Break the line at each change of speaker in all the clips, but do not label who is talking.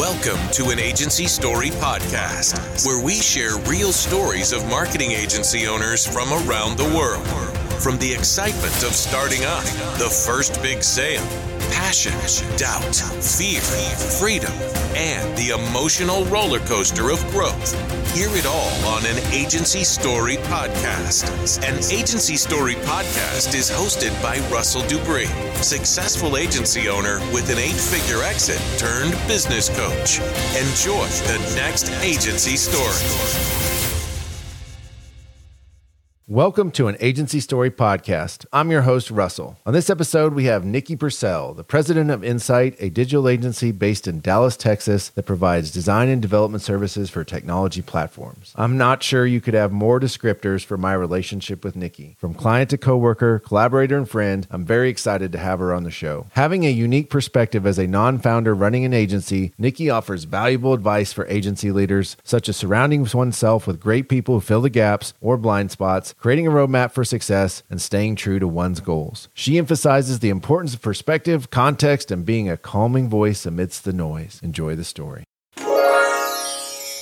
Welcome to an Agency Story podcast, where we share real stories of marketing agency owners from around the world. From the excitement of starting up, the first big sale, passion, doubt, fear, freedom, and the emotional roller coaster of growth. Hear it all on an Agency Story podcast. An Agency Story podcast is hosted by Russell Dupree, successful agency owner with an eight figure exit turned business coach. Enjoy the next Agency Story.
Welcome to an Agency Story podcast. I'm your host, Russell. On this episode, we have Nicki Purcell, the president of Insite, a digital agency based in Dallas, Texas, that provides design and development services for technology platforms. I'm not sure you could have more descriptors for my relationship with Nicki. From client to coworker, collaborator, and friend, I'm very excited to have her on the show. Having a unique perspective as a non founder running an agency, Nicki offers valuable advice for agency leaders, such as surrounding oneself with great people who fill the gaps or blind spots creating a roadmap for success, and staying true to one's goals. She emphasizes the importance of perspective, context, and being a calming voice amidst the noise. Enjoy the story.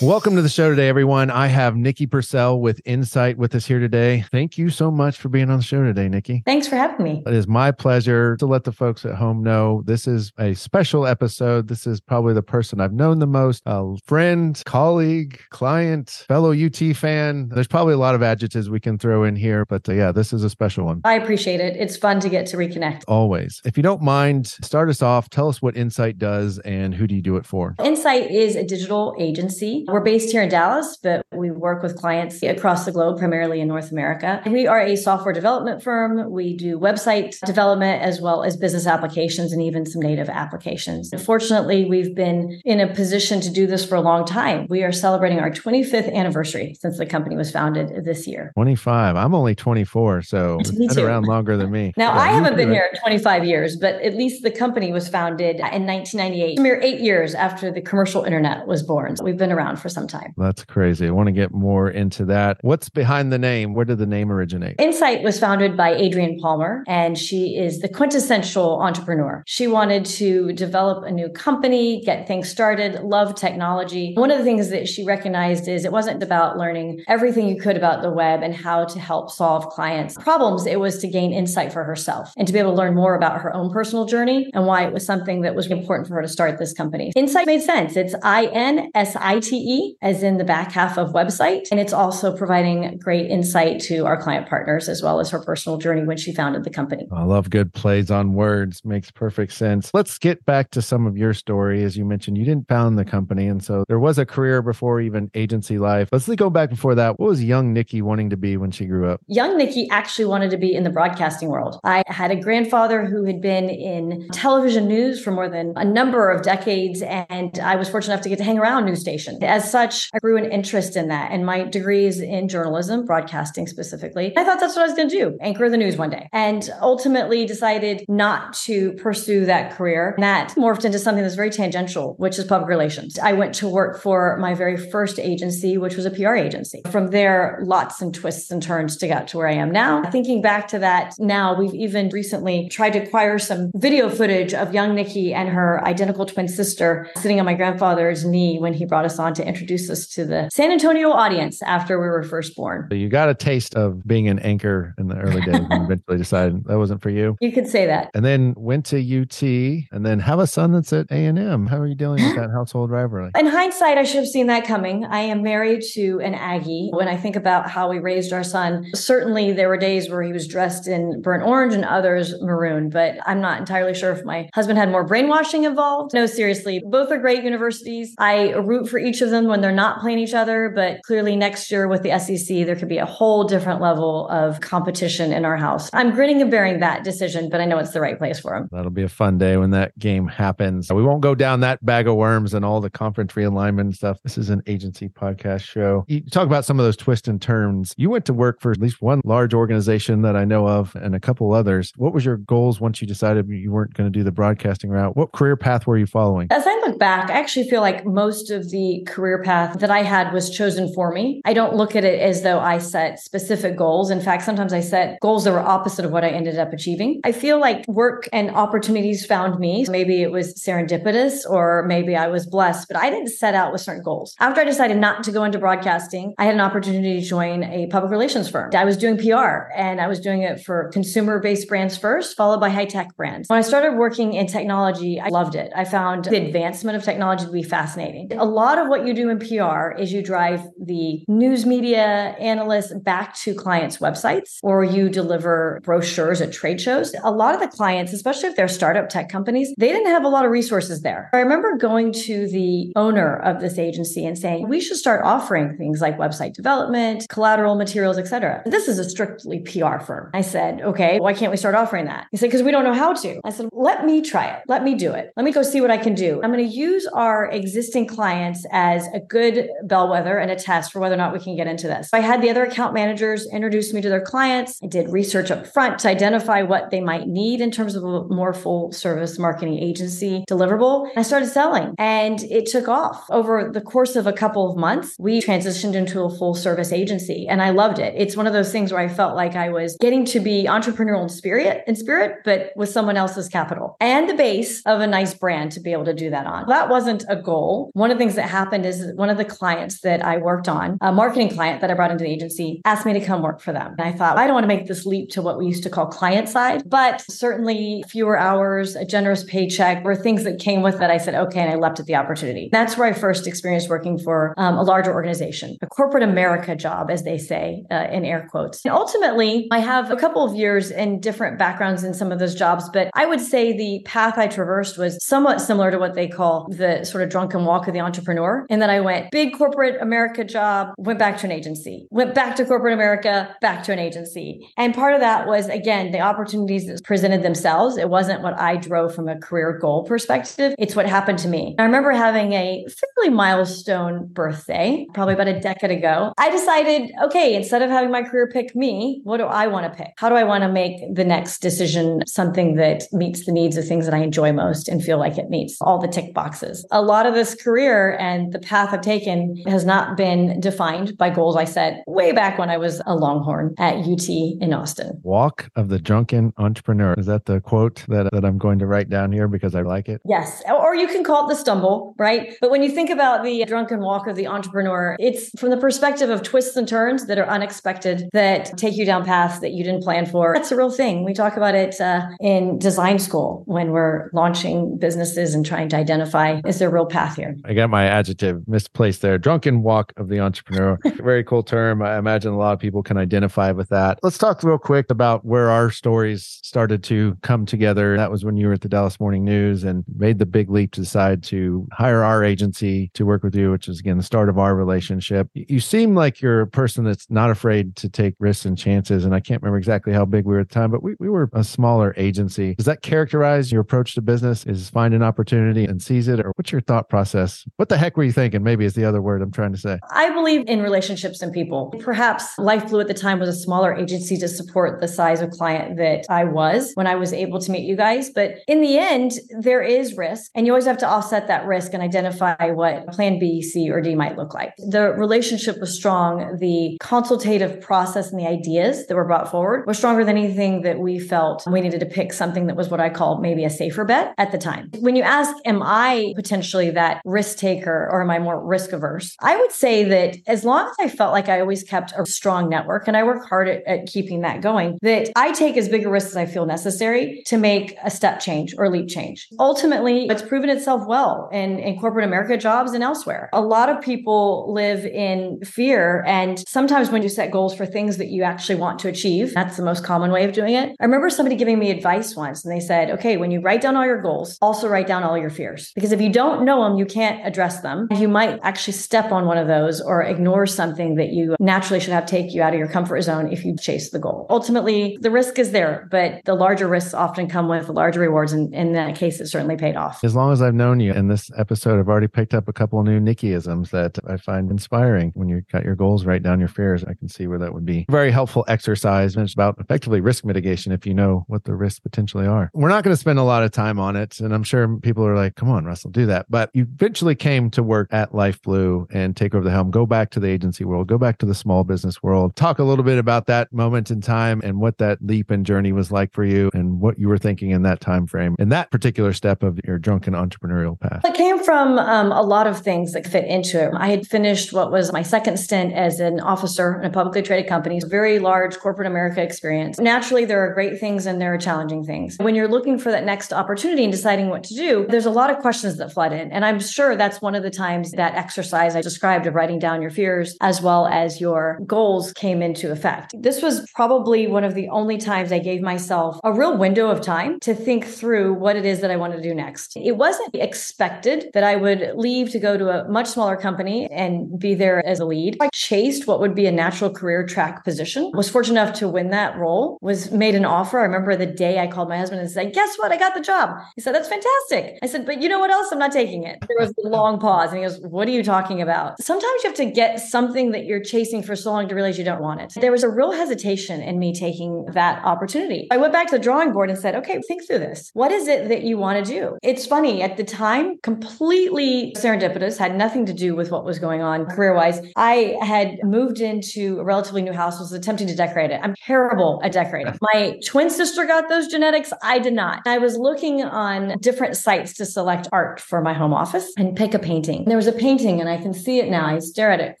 Welcome to the show today, everyone. I have Nicki Purcell with Insite with us here today. Thank you so much for being on the show today, Nicki.
Thanks for having me.
It is my pleasure to let the folks at home know this is a special episode. This is probably the person I've known the most a friend, colleague, client, fellow UT fan. There's probably a lot of adjectives we can throw in here, but uh, yeah, this is a special one.
I appreciate it. It's fun to get to reconnect.
Always. If you don't mind, start us off. Tell us what Insite does and who do you do it for?
Insite is a digital agency we're based here in Dallas, but we work with clients across the globe, primarily in North America. We are a software development firm. We do website development as well as business applications and even some native applications. Fortunately, we've been in a position to do this for a long time. We are celebrating our 25th anniversary since the company was founded this year.
25. I'm only 24, so it's been around longer than me.
Now, yeah, I haven't been here 25 years, but at least the company was founded in 1998, mere eight years after the commercial internet was born. So we've been around for some time.
That's crazy. I want to get more into that. What's behind the name? Where did the name originate?
Insite was founded by Adrienne Palmer, and she is the quintessential entrepreneur. She wanted to develop a new company, get things started, love technology. One of the things that she recognized is it wasn't about learning everything you could about the web and how to help solve clients' problems. It was to gain insight for herself and to be able to learn more about her own personal journey and why it was something that was important for her to start this company. Insite made sense. It's I N S I T As in the back half of website. And it's also providing great insight to our client partners as well as her personal journey when she founded the company.
I love good plays on words. Makes perfect sense. Let's get back to some of your story. As you mentioned, you didn't found the company. And so there was a career before even agency life. Let's go back before that. What was young Nicki wanting to be when she grew up?
Young Nicki actually wanted to be in the broadcasting world. I had a grandfather who had been in television news for more than a number of decades. And I was fortunate enough to get to hang around news stations. As such, I grew an interest in that. And my degree is in journalism, broadcasting specifically. I thought that's what I was going to do anchor the news one day. And ultimately decided not to pursue that career. And that morphed into something that's very tangential, which is public relations. I went to work for my very first agency, which was a PR agency. From there, lots and twists and turns to get to where I am now. Thinking back to that now, we've even recently tried to acquire some video footage of young Nicki and her identical twin sister sitting on my grandfather's knee when he brought us on to introduced us to the San Antonio audience after we were first born.
So you got a taste of being an anchor in the early days and eventually decided that wasn't for you.
You could say that.
And then went to UT and then have a son that's at A&M. How are you dealing with that household rivalry?
In hindsight, I should have seen that coming. I am married to an Aggie. When I think about how we raised our son, certainly there were days where he was dressed in burnt orange and others maroon, but I'm not entirely sure if my husband had more brainwashing involved. No, seriously, both are great universities. I root for each of them when they're not playing each other. But clearly, next year with the SEC, there could be a whole different level of competition in our house. I'm grinning and bearing that decision, but I know it's the right place for them.
That'll be a fun day when that game happens. We won't go down that bag of worms and all the conference realignment stuff. This is an agency podcast show. You talk about some of those twists and turns. You went to work for at least one large organization that I know of and a couple others. What was your goals once you decided you weren't going to do the broadcasting route? What career path were you following?
As I look back, I actually feel like most of the career path that I had was chosen for me. I don't look at it as though I set specific goals. In fact, sometimes I set goals that were opposite of what I ended up achieving. I feel like work and opportunities found me. Maybe it was serendipitous or maybe I was blessed, but I didn't set out with certain goals. After I decided not to go into broadcasting, I had an opportunity to join a public relations firm. I was doing PR and I was doing it for consumer based brands first, followed by high tech brands. When I started working in technology, I loved it. I found the advancement of technology to be fascinating. A lot of what you do in PR is you drive the news media analysts back to clients' websites or you deliver brochures at trade shows. A lot of the clients, especially if they're startup tech companies, they didn't have a lot of resources there. I remember going to the owner of this agency and saying, we should start offering things like website development, collateral materials, etc. This is a strictly PR firm. I said, okay, why can't we start offering that? He said, because we don't know how to. I said, let me try it. Let me do it. Let me go see what I can do. I'm going to use our existing clients as a good bellwether and a test for whether or not we can get into this. I had the other account managers introduce me to their clients. I did research up front to identify what they might need in terms of a more full service marketing agency deliverable. I started selling and it took off. Over the course of a couple of months, we transitioned into a full service agency and I loved it. It's one of those things where I felt like I was getting to be entrepreneurial in spirit, in spirit, but with someone else's capital and the base of a nice brand to be able to do that on. That wasn't a goal. One of the things that happened is one of the clients that I worked on, a marketing client that I brought into the agency, asked me to come work for them. And I thought, I don't want to make this leap to what we used to call client side, but certainly fewer hours, a generous paycheck were things that came with that. I said, okay. And I leapt at the opportunity. That's where I first experienced working for um, a larger organization, a corporate America job, as they say uh, in air quotes. And ultimately, I have a couple of years in different backgrounds in some of those jobs, but I would say the path I traversed was somewhat similar to what they call the sort of drunken walk of the entrepreneur. And then I went big corporate America job, went back to an agency, went back to corporate America, back to an agency. And part of that was, again, the opportunities that presented themselves. It wasn't what I drove from a career goal perspective. It's what happened to me. I remember having a fairly milestone birthday, probably about a decade ago. I decided, okay, instead of having my career pick me, what do I want to pick? How do I want to make the next decision something that meets the needs of things that I enjoy most and feel like it meets all the tick boxes? A lot of this career and the path I've taken has not been defined by goals I set way back when I was a Longhorn at UT in Austin.
Walk of the drunken entrepreneur. Is that the quote that, that I'm going to write down here because I like it?
Yes. Or you can call it the stumble, right? But when you think about the drunken walk of the entrepreneur, it's from the perspective of twists and turns that are unexpected that take you down paths that you didn't plan for. That's a real thing. We talk about it uh, in design school when we're launching businesses and trying to identify is there a real path here?
I got my adjective misplaced there. Drunken walk of the entrepreneur. Very cool term. I imagine a lot of people can identify with that. Let's talk real quick about where our stories started to come together. That was when you were at the Dallas Morning News and made the big leap to decide to hire our agency to work with you, which is again the start of our relationship. You seem like you're a person that's not afraid to take risks and chances. And I can't remember exactly how big we were at the time, but we, we were a smaller agency. Does that characterize your approach to business? Is find an opportunity and seize it? Or what's your thought process? What the heck were you thinking? Maybe is the other word I'm trying to say.
I believe in relationships and people. Perhaps Lifeblue at the time was a smaller agency to support the size of client that I was when I was able to meet you guys. But in the end, there is risk, and you always have to offset that risk and identify what plan B, C, or D might look like. The relationship was strong. The consultative process and the ideas that were brought forward were stronger than anything that we felt we needed to pick something that was what I call maybe a safer bet at the time. When you ask, am I potentially that risk taker or am I more risk averse? I would say that as long as I felt like I always kept a strong network and I work hard at, at keeping that going, that I take as big a risk as I feel necessary to make a step change or leap change. Ultimately, it's proven itself well in, in corporate America jobs and elsewhere. A lot of people live in fear. And sometimes when you set goals for things that you actually want to achieve, that's the most common way of doing it. I remember somebody giving me advice once and they said, okay, when you write down all your goals, also write down all your fears. Because if you don't know them, you can't address them. You might actually step on one of those or ignore something that you naturally should have take you out of your comfort zone if you chase the goal. Ultimately, the risk is there, but the larger risks often come with larger rewards. And in that case, it certainly paid off.
As long as I've known you in this episode, I've already picked up a couple new Nickiisms that I find inspiring. When you got your goals, write down your fears. I can see where that would be very helpful exercise. And it's about effectively risk mitigation if you know what the risks potentially are. We're not going to spend a lot of time on it. And I'm sure people are like, come on, Russell, do that. But you eventually came to work at Lifeblue and take over the helm, go back to the agency world, go back to the small business world. Talk a little bit about that moment in time and what that leap and journey was like for you and what you were thinking in that time frame and that particular step of your drunken entrepreneurial path.
It came from um, a lot of things that fit into it. I had finished what was my second stint as an officer in a publicly traded company, very large corporate America experience. Naturally, there are great things and there are challenging things. When you're looking for that next opportunity and deciding what to do, there's a lot of questions that flood in. And I'm sure that's one of the times that exercise I described of writing down your fears as well as your goals came into effect. This was probably one of the only times I gave myself a real window of time to think through what it is that I wanted to do next. It wasn't expected that I would leave to go to a much smaller company and be there as a lead. I chased what would be a natural career track position, was fortunate enough to win that role, was made an offer. I remember the day I called my husband and said, Guess what? I got the job. He said, That's fantastic. I said, But you know what else? I'm not taking it. There was a long pause and he goes, What are you talking about? Sometimes you have to get something that you're chasing for so long to realize you don't want it. There was a real hesitation in me taking that opportunity. I went back to the drawing board and said, Okay, think through this. What is it that you want to do? It's funny at the time, completely serendipitous, had nothing to do with what was going on career wise. I had moved into a relatively new house, was attempting to decorate it. I'm terrible at decorating. My twin sister got those genetics. I did not. I was looking on different sites to select art for my home office and pick a painting. There was a painting, and I can see it now. I stare at it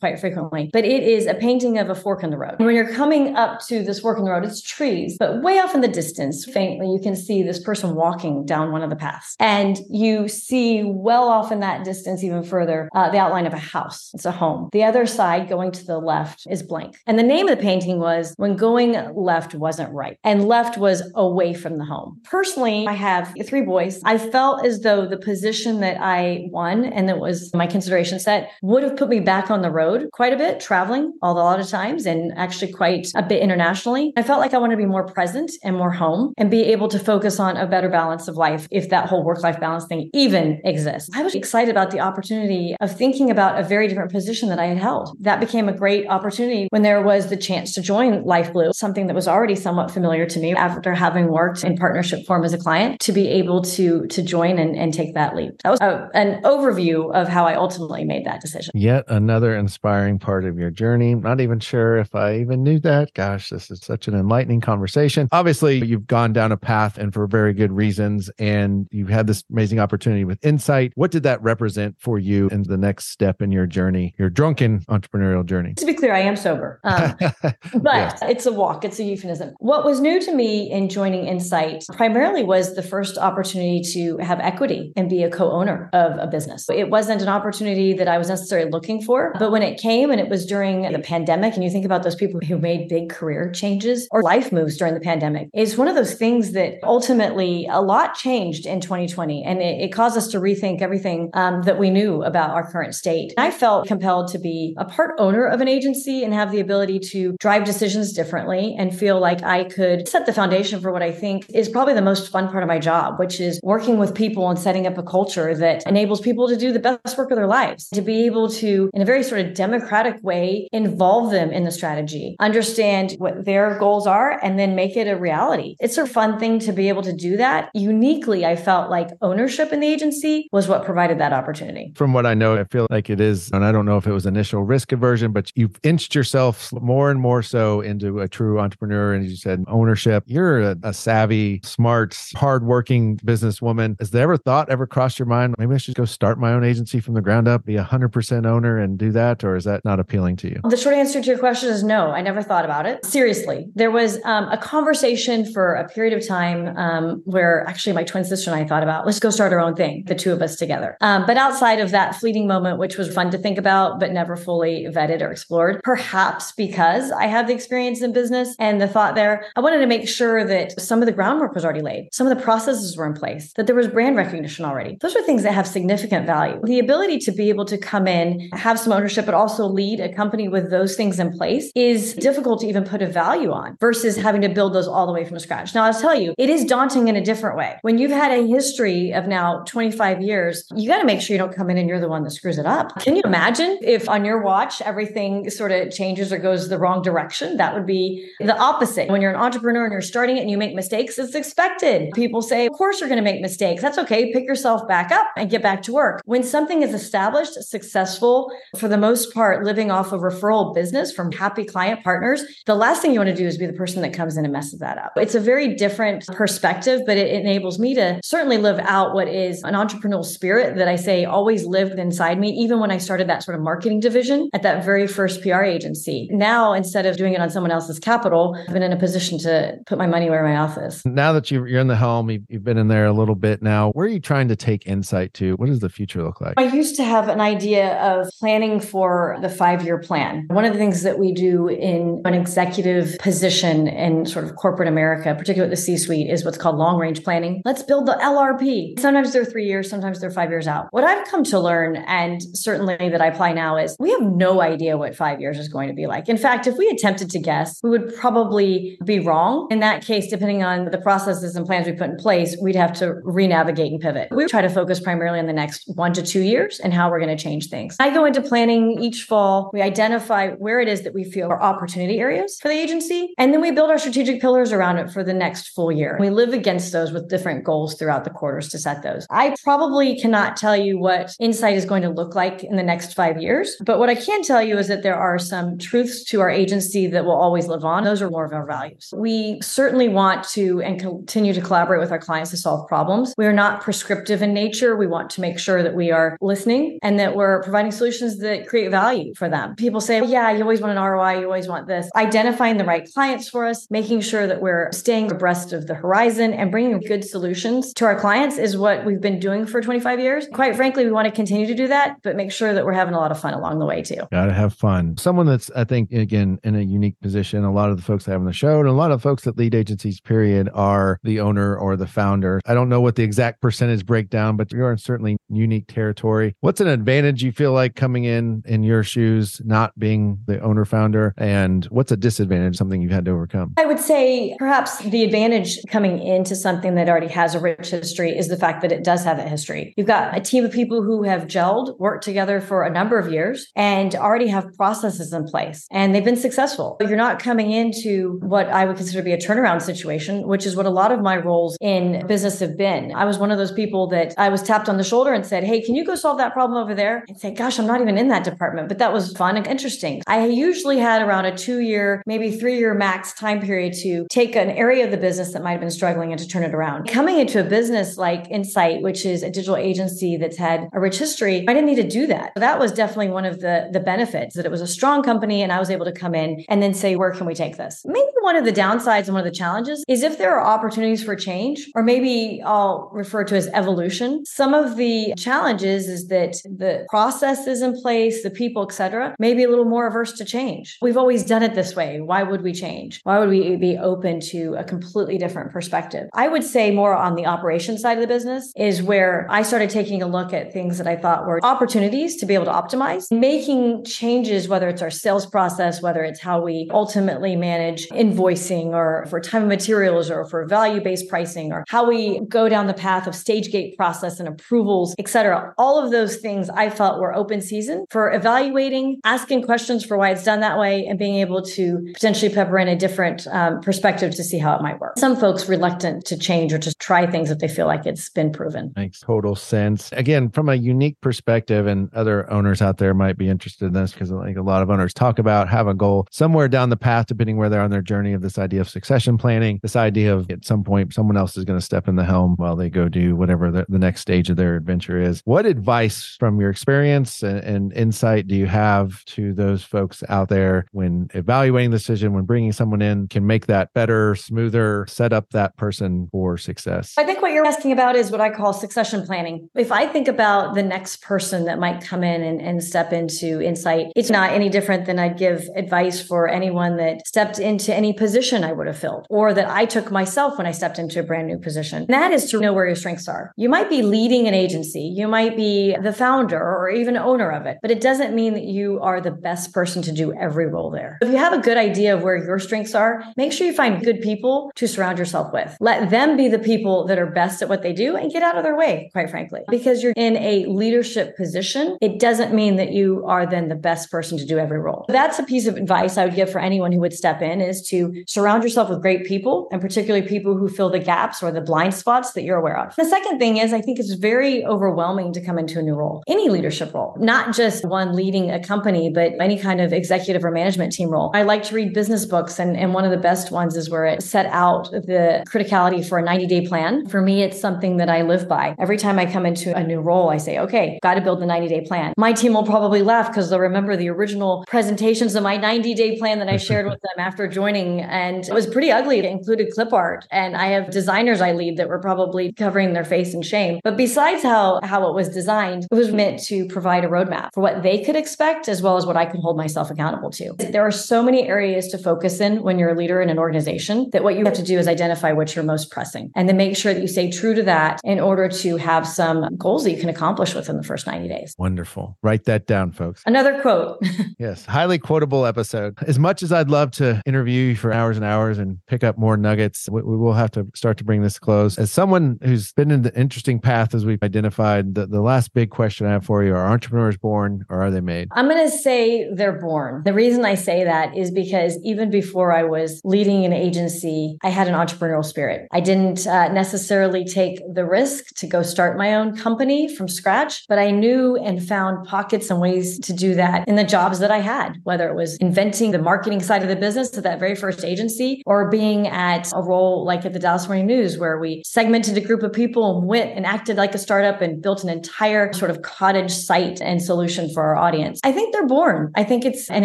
quite frequently, but it is a painting of a fork in the road. When you're coming up to this fork in the road, it's trees, but way off in the distance, faintly, you can see this person walking down one of the paths. And you see well off in that distance, even further, uh, the outline of a house. It's a home. The other side, going to the left, is blank. And the name of the painting was When Going Left Wasn't Right. And left was away from the home. Personally, I have three boys. I felt as though the position that I won and that was my consideration set would have put me back on the road quite a bit, traveling all a lot of times and actually quite a bit internationally. I felt like I wanted to be more present and more home and be able to focus on a better balance of life if that whole work life balance thing even exists. I was excited about the opportunity of thinking about a very different position that I had held. That became a great opportunity when there was the chance to join Lifeblue, something that was already somewhat familiar to me after having worked in partnership form as a client to be able to to join and, and take that leap. That was a, an overview of how I ultimately made that decision.
Yet another inspiring part of your journey. Not even sure if I even knew that. Gosh, this is such an enlightening conversation. Obviously, you've gone down a path and for very good reasons, and you've had this amazing opportunity with Insite. What did that represent for you in the next step in your journey, your drunken entrepreneurial journey?
To be clear, I am sober, um, but it's a walk, it's a euphemism. What was new to me in joining Insite primarily was the first opportunity to have equity and be a co owner of a business. It wasn't an opportunity that I was necessarily looking for, but when it came and it was during the pandemic, and you think about those people who made big career changes or life moves during the pandemic, it's one of those things that ultimately a lot changed in 2020 and it, it caused us to rethink everything um, that we knew about our current state. I felt compelled to be a part owner of an agency and have the ability to drive decisions differently and feel like I could set the foundation for what I think is probably the most fun part of my job, which is working with people and setting up a culture that enables people to do the best work their lives, to be able to, in a very sort of democratic way, involve them in the strategy, understand what their goals are, and then make it a reality. It's a fun thing to be able to do that. Uniquely, I felt like ownership in the agency was what provided that opportunity.
From what I know, I feel like it is, and I don't know if it was initial risk aversion, but you've inched yourself more and more so into a true entrepreneur. And you said ownership. You're a, a savvy, smart, hardworking businesswoman. Has there ever thought ever crossed your mind? Maybe I should go start my own agency from the ground up, be a hundred percent owner and do that? Or is that not appealing to you?
The short answer to your question is no. I never thought about it. Seriously, there was um, a conversation for a period of time um, where actually my twin sister and I thought about let's go start our own thing, the two of us together. Um, but outside of that fleeting moment, which was fun to think about, but never fully vetted or explored, perhaps because I have the experience in business and the thought there, I wanted to make sure that some of the groundwork was already laid, some of the processes were in place, that there was brand recognition already. Those are things that have significant value. The ability to be able to come in, have some ownership, but also lead a company with those things in place is difficult to even put a value on versus having to build those all the way from scratch. Now, I'll tell you, it is daunting in a different way. When you've had a history of now 25 years, you got to make sure you don't come in and you're the one that screws it up. Can you imagine if on your watch everything sort of changes or goes the wrong direction? That would be the opposite. When you're an entrepreneur and you're starting it and you make mistakes, it's expected. People say, of course you're going to make mistakes. That's okay. Pick yourself back up and get back to work. When something is established, successful, for the most part, living off of referral business from happy client partners, the last thing you want to do is be the person that comes in and messes that up. It's a very different perspective, but it enables me to certainly live out what is an entrepreneurial spirit that I say always lived inside me, even when I started that sort of marketing division at that very first PR agency. Now, instead of doing it on someone else's capital, I've been in a position to put my money where my mouth is.
Now that you're in the helm, you've been in there a little bit now. Where are you trying to take Insite to? What does the future look like?
I used to have an idea of planning for the five year plan. One of the things that we do in an executive position in sort of corporate America, particularly the C suite, is what's called long range planning. Let's build the LRP. Sometimes they're three years, sometimes they're five years out. What I've come to learn, and certainly that I apply now, is we have no idea what five years is going to be like. In fact, if we attempted to guess, we would probably be wrong. In that case, depending on the processes and plans we put in place, we'd have to re navigate and pivot. We try to focus primarily on the next one to two years and how we're going to change things. I go into planning each fall. We identify where it is that we feel are opportunity areas for the agency, and then we build our strategic pillars around it for the next full year. We live against those with different goals throughout the quarters to set those. I probably cannot tell you what Insite is going to look like in the next five years, but what I can tell you is that there are some truths to our agency that will always live on. Those are more of our values. We certainly want to and continue to collaborate with our clients to solve problems. We are not prescriptive in nature. We want to make sure that we are listening and that we're providing solutions that create value for them. People say, yeah, you always want an ROI, you always want this. Identifying the right clients for us, making sure that we're staying abreast of the horizon and bringing good solutions to our clients is what we've been doing for 25 years. Quite frankly, we want to continue to do that, but make sure that we're having a lot of fun along the way too.
Got to have fun. Someone that's, I think, again, in a unique position. A lot of the folks that have on the show and a lot of folks that lead agencies, period, are the owner or the founder. I don't know what the exact percentage breakdown, but you're in certainly unique territory. What's an advantage you feel like coming in in your shoes, not being the owner founder? And what's a disadvantage, something you've had to overcome?
I would say perhaps the advantage coming into something that already has a rich history is the fact that it does have a history. You've got a team of people who have gelled, worked together for a number of years, and already have processes in place, and they've been successful. You're not coming into what I would consider to be a turnaround situation, which is what a lot of my roles in business have been. I was one of those people that I was tapped on the shoulder and said, Hey, can you go solve that problem over there? And say, Gosh, I'm not even in that department, but that was fun and interesting. I usually had around a two year, maybe three year max time period to take an area of the business that might have been struggling and to turn it around. Coming into a business like Insite, which is a digital agency that's had a rich history, I didn't need to do that. So that was definitely one of the, the benefits that it was a strong company and I was able to come in and then say, Where can we take this? Maybe one of the downsides and one of the challenges is if there are opportunities for change, or maybe I'll refer to as evolution. Some of the challenges is that the processes in place, the people, et cetera, may be a little more averse to change. We've always done it this way. Why would we change? Why would we be open to a completely different perspective? I would say more on the operation side of the business is where I started taking a look at things that I thought were opportunities to be able to optimize, making changes, whether it's our sales process, whether it's how we ultimately manage invoicing or for time and materials or for value based pricing or how we go down the path of stage gate process and approvals, et cetera. All of those things I felt were open season for evaluating, asking questions for why it's done that way, and being able to potentially pepper in a different um, perspective to see how it might work. Some folks reluctant to change or to try things if they feel like it's been proven.
Makes total sense. Again, from a unique perspective, and other owners out there might be interested in this because I think a lot of owners talk about have a goal somewhere down the path, depending where they're on their journey of this idea of succession planning, this idea of at some point someone else is going to step in the helm while they go do whatever the, the next stage of their adventure is. What advice from your experience and, and insight do you have to those folks out there when evaluating the decision, when bringing someone in can make that better, smoother, set up that person for success?
I think what you're asking about is what I call succession planning. If I think about the next person that might come in and, and step into Insite, it's not any different than I'd give advice for anyone that stepped into any position I would have filled or that I took myself when I stepped into a brand new position. And that is to know where your strengths are. You might be leading an agency, you might be the founder or even owner of it, but it doesn't mean that you are the best person to do every role there. If you have a good idea of where your strengths are, make sure you find good people to surround yourself with. Let them be the people that are best at what they do and get out of their way, quite frankly. Because you're in a leadership position, it doesn't mean that you are then the best person to do every role. That's a piece of advice I would give for anyone who would step in is to surround yourself with great people and particularly people who fill the gaps or the blind spots that you're aware of. The second thing is I think it's very overwhelming to come into a new role, any leadership role, not just one leading a company, but any kind of executive or management team role. I like to read business books, and, and one of the best ones is where it set out the criticality for a 90 day plan. For me, it's something that I live by. Every time I come into a new role, I say, okay, got to build the 90 day plan. My team will probably laugh because they'll remember the original presentations of my 90 day plan that I shared with them after joining. And it was pretty ugly. It included clip art. And I have designers I lead that were probably covering their face in shame. But besides how, how it was designed, it was meant to provide a roadmap for what they could expect as well as what I could hold myself accountable to. There are so many areas to focus in when you're a leader in an organization that what you have to do is identify what you're most pressing and then make sure that you stay true to that in order to have some goals that you can accomplish within the first 90 days.
Wonderful. Write that down, folks.
Another quote.
yes, highly quotable episode. As much as I'd love to interview you for hours and hours and pick up more nuggets, we, we will have to start to bring this close. As someone who's been in the interesting path as we've identified, the, the last big question I have for you are entrepreneurs born or are they made?
I'm going to say they're born. The reason I say that is because even before I was leading an agency, I had an entrepreneurial spirit. I didn't uh, necessarily take the risk to go start my own company from scratch, but I knew and found pockets and ways to do that in the jobs that I had, whether it was inventing the marketing side of the business at that very first agency or being at a role like at the Dallas Morning News, where we segmented a group of people and went and acted like a startup and built an entire sort of cottage site and solution for our audience. I think they're born. I think it's an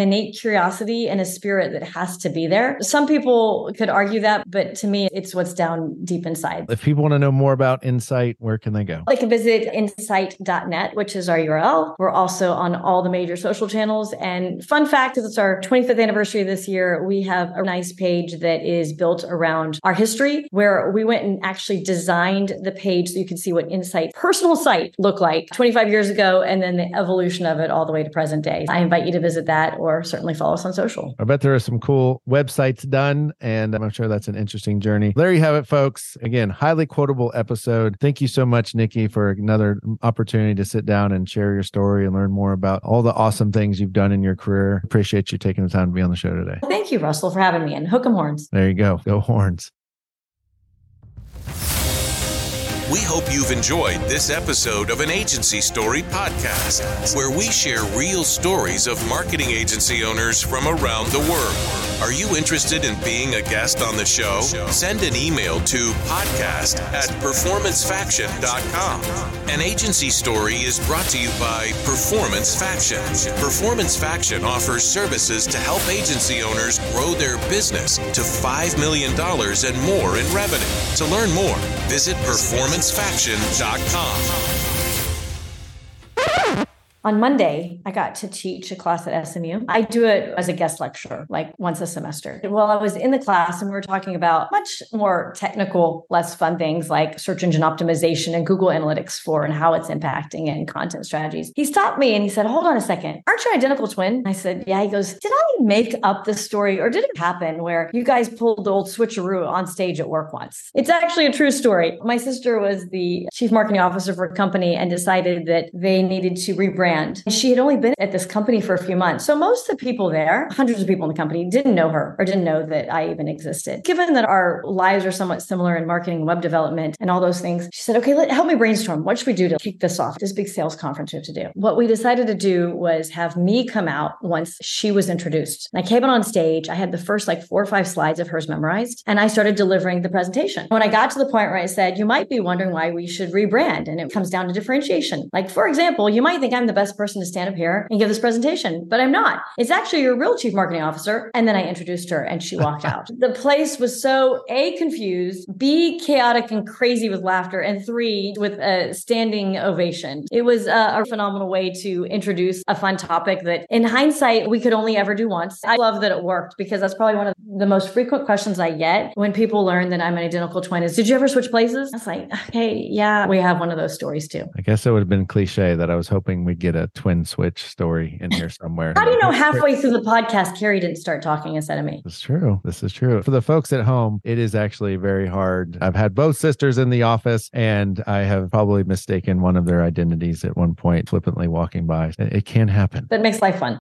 innate curiosity and a spirit that has to be there. Some people could argue that, but to me, it's what's down deep inside.
If people want to know more about Insite, where can they go?
They can visit insight.net, which is our URL. We're also on all the major social channels. And fun fact is it's our 25th anniversary this year. We have a nice page that is built around our history where we went and actually designed the page so you can see what Insite personal site looked like 25 years ago and then the evolution of it all the way to present day. I invite you to visit that or certainly follow us on social.
I bet there are some cool websites done, and I'm sure that's an interesting journey. There you have it, folks. Again, highly quotable episode. Thank you so much, Nicki, for another opportunity to sit down and share your story and learn more about all the awesome things you've done in your career. Appreciate you taking the time to be on the show today.
Thank you, Russell, for having me. And hook 'em horns.
There you go. Go horns.
We hope you've enjoyed this episode of an Agency Story podcast, where we share real stories of marketing agency owners from around the world. Are you interested in being a guest on the show? Send an email to podcast at performancefaction.com. An agency story is brought to you by Performance Faction. Performance Faction offers services to help agency owners grow their business to $5 million and more in revenue. To learn more, visit performancefaction.com.
On Monday, I got to teach a class at SMU. I do it as a guest lecturer, like once a semester. Well, I was in the class and we were talking about much more technical, less fun things like search engine optimization and Google Analytics 4 and how it's impacting and content strategies. He stopped me and he said, Hold on a second. Aren't you identical twin? I said, Yeah. He goes, Did I make up this story or did it happen where you guys pulled the old switcheroo on stage at work once? It's actually a true story. My sister was the chief marketing officer for a company and decided that they needed to rebrand brand. She had only been at this company for a few months. So most of the people there, hundreds of people in the company, didn't know her or didn't know that I even existed. Given that our lives are somewhat similar in marketing, web development, and all those things, she said, okay, let, help me brainstorm. What should we do to kick this off? This big sales conference we have to do. What we decided to do was have me come out once she was introduced. And I came out on stage. I had the first like four or five slides of hers memorized, and I started delivering the presentation. When I got to the point where I said, you might be wondering why we should rebrand, and it comes down to differentiation. Like, for example, you might think I'm the best best person to stand up here and give this presentation, but I'm not. It's actually your real chief marketing officer. And then I introduced her and she walked out. The place was so A, confused, B, chaotic and crazy with laughter, and three, with a standing ovation. It was a, a phenomenal way to introduce a fun topic that in hindsight, we could only ever do once. I love that it worked because that's probably one of the most frequent questions I get when people learn that I'm an identical twin is, did you ever switch places? I was like, okay, yeah, we have one of those stories too.
I guess it would have been cliche that I was hoping we'd get a twin switch story in here somewhere.
How do you know halfway through the podcast, Carrie didn't start talking instead of me?
It's true. This is true. For the folks at home, it is actually very hard. I've had both sisters in the office and I have probably mistaken one of their identities at one point, flippantly walking by. It, it can happen.
That makes life fun.